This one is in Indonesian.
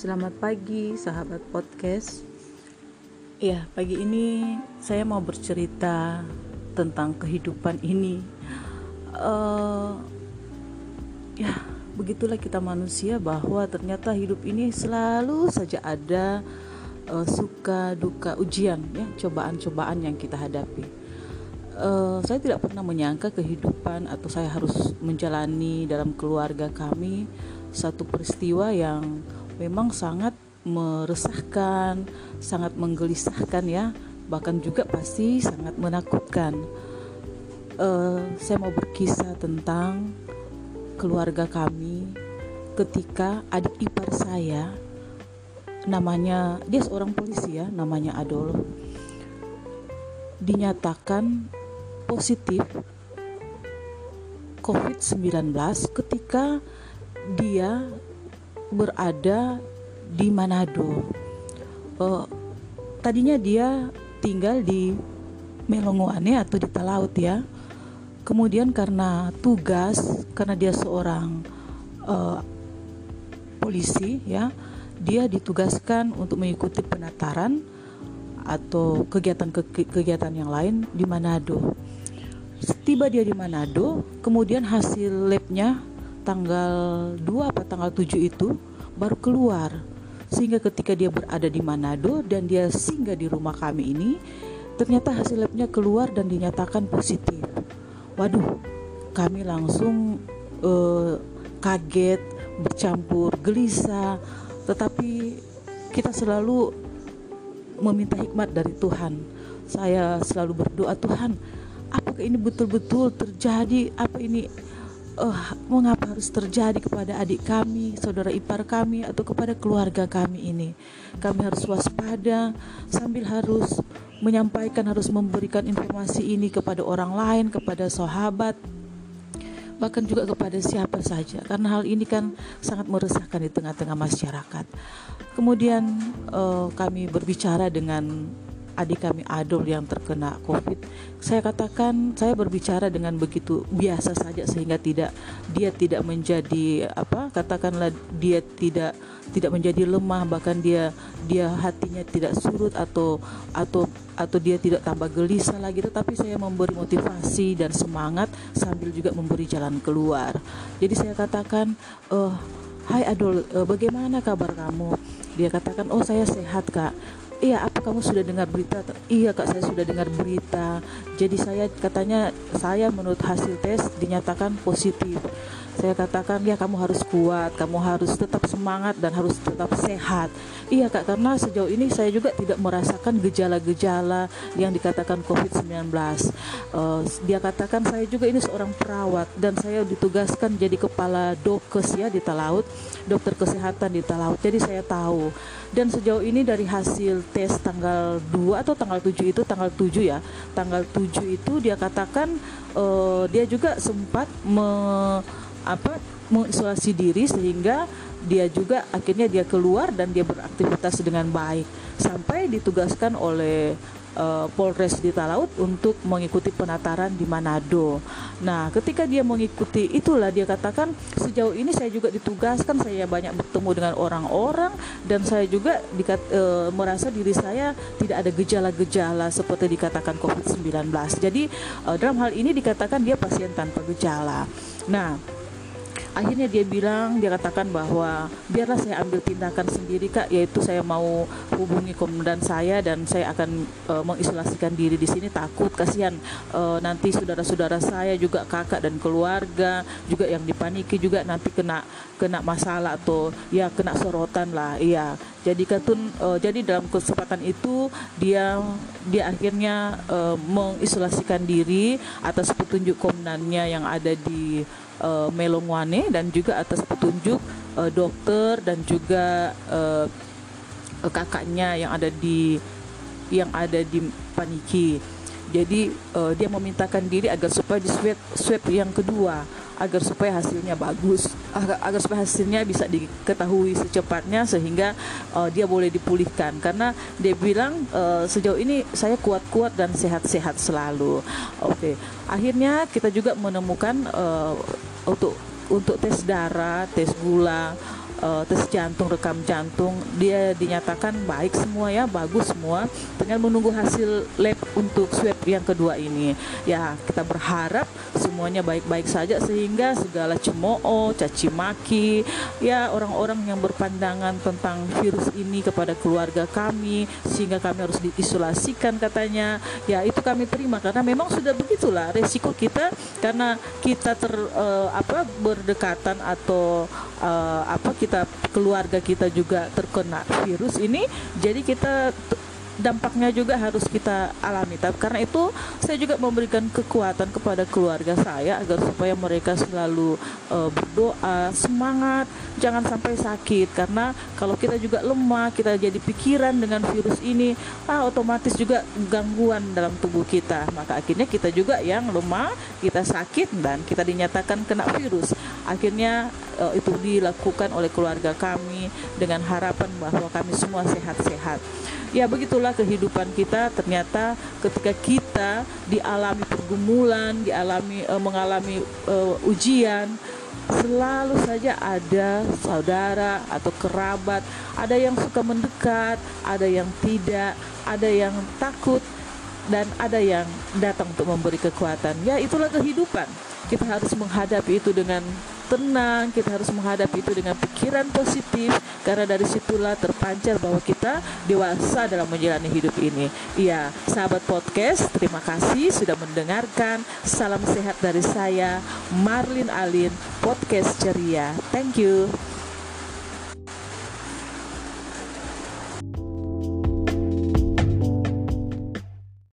Selamat pagi, sahabat podcast. Ya, pagi ini saya mau bercerita tentang kehidupan ini. Uh, ya, begitulah kita manusia bahwa ternyata hidup ini selalu saja ada uh, suka duka ujian, ya, cobaan-cobaan yang kita hadapi. Uh, saya tidak pernah menyangka kehidupan atau saya harus menjalani dalam keluarga kami satu peristiwa yang memang sangat meresahkan, sangat menggelisahkan ya, bahkan juga pasti sangat menakutkan. Uh, saya mau berkisah tentang keluarga kami ketika adik ipar saya namanya dia seorang polisi ya namanya Adol dinyatakan positif COVID-19 ketika dia berada di Manado. Uh, tadinya dia tinggal di Melongoane atau di Talaut ya. Kemudian karena tugas, karena dia seorang uh, polisi ya, dia ditugaskan untuk mengikuti penataran atau kegiatan-kegiatan yang lain di Manado. Tiba dia di Manado, kemudian hasil labnya tanggal 2 apa tanggal 7 itu baru keluar. Sehingga ketika dia berada di Manado dan dia singgah di rumah kami ini ternyata hasil labnya keluar dan dinyatakan positif. Waduh kami langsung uh, kaget bercampur gelisah. Tetapi kita selalu meminta hikmat dari Tuhan. Saya selalu berdoa Tuhan apakah ini betul-betul terjadi? Apa ini uh, mengapa harus terjadi kepada adik kami, saudara ipar kami, atau kepada keluarga kami ini. Kami harus waspada sambil harus menyampaikan, harus memberikan informasi ini kepada orang lain, kepada sahabat, bahkan juga kepada siapa saja. Karena hal ini kan sangat meresahkan di tengah-tengah masyarakat. Kemudian uh, kami berbicara dengan adik kami Adol yang terkena COVID, saya katakan saya berbicara dengan begitu biasa saja sehingga tidak dia tidak menjadi apa katakanlah dia tidak tidak menjadi lemah bahkan dia dia hatinya tidak surut atau atau atau dia tidak tambah gelisah lagi tetapi saya memberi motivasi dan semangat sambil juga memberi jalan keluar. Jadi saya katakan uh, Hai Adol, uh, bagaimana kabar kamu? Dia katakan, "Oh, saya sehat, Kak." Iya, kamu sudah dengar berita? Iya, Kak, saya sudah dengar berita. Jadi saya katanya saya menurut hasil tes dinyatakan positif. Saya katakan ya kamu harus kuat, kamu harus tetap semangat dan harus tetap sehat. Iya kak, karena sejauh ini saya juga tidak merasakan gejala-gejala yang dikatakan COVID-19. Uh, dia katakan saya juga ini seorang perawat dan saya ditugaskan jadi kepala dokes ya di Talaut, dokter kesehatan di Talaut. Jadi saya tahu. Dan sejauh ini dari hasil tes tanggal 2 atau tanggal 7 itu tanggal 7 ya. Tanggal 7 itu dia katakan uh, dia juga sempat me apa mengisolasi diri sehingga dia juga akhirnya dia keluar dan dia beraktivitas dengan baik sampai ditugaskan oleh uh, Polres di Talaut untuk mengikuti penataran di Manado. Nah, ketika dia mengikuti itulah dia katakan sejauh ini saya juga ditugaskan saya banyak bertemu dengan orang-orang dan saya juga dikat, uh, merasa diri saya tidak ada gejala-gejala seperti dikatakan COVID-19. Jadi uh, dalam hal ini dikatakan dia pasien tanpa gejala. Nah, akhirnya dia bilang dia katakan bahwa biarlah saya ambil tindakan sendiri kak yaitu saya mau hubungi komandan saya dan saya akan uh, mengisolasikan diri di sini. Takut kasihan uh, nanti saudara-saudara saya juga kakak dan keluarga juga yang dipaniki juga nanti kena kena masalah atau ya kena sorotan lah. Iya jadi katun uh, jadi dalam kesempatan itu dia dia akhirnya uh, mengisolasikan diri atas petunjuk komandannya yang ada di uh, Melongwane dan juga atas petunjuk uh, dokter dan juga uh, kakaknya yang ada di yang ada di Paniki. Jadi uh, dia memintakan diri agar supaya di swab yang kedua agar supaya hasilnya bagus agar, agar supaya hasilnya bisa diketahui secepatnya sehingga uh, dia boleh dipulihkan karena dia bilang uh, sejauh ini saya kuat-kuat dan sehat-sehat selalu. Oke, okay. akhirnya kita juga menemukan uh, untuk untuk tes darah, tes gula tes jantung rekam jantung dia dinyatakan baik semua ya bagus semua tinggal menunggu hasil lab untuk swab yang kedua ini. Ya kita berharap semuanya baik-baik saja sehingga segala cemooh caci maki ya orang-orang yang berpandangan tentang virus ini kepada keluarga kami sehingga kami harus diisolasikan katanya. Ya itu kami terima karena memang sudah begitulah resiko kita karena kita ter uh, apa berdekatan atau uh, apa kita keluarga kita juga terkena virus ini. Jadi kita dampaknya juga harus kita alami. Tapi karena itu saya juga memberikan kekuatan kepada keluarga saya agar supaya mereka selalu uh, berdoa, semangat, jangan sampai sakit karena kalau kita juga lemah, kita jadi pikiran dengan virus ini, ah otomatis juga gangguan dalam tubuh kita. Maka akhirnya kita juga yang lemah, kita sakit dan kita dinyatakan kena virus. Akhirnya uh, itu dilakukan oleh keluarga kami dengan harapan bahwa kami semua sehat-sehat. Ya begitulah kehidupan kita. Ternyata ketika kita dialami pergumulan dialami uh, mengalami uh, ujian selalu saja ada saudara atau kerabat. Ada yang suka mendekat ada yang tidak ada yang takut dan ada yang datang untuk memberi kekuatan. Ya itulah kehidupan. Kita harus menghadapi itu dengan tenang, kita harus menghadapi itu dengan pikiran positif karena dari situlah terpancar bahwa kita dewasa dalam menjalani hidup ini. Iya, sahabat podcast, terima kasih sudah mendengarkan. Salam sehat dari saya, Marlin Alin, podcast ceria. Thank you.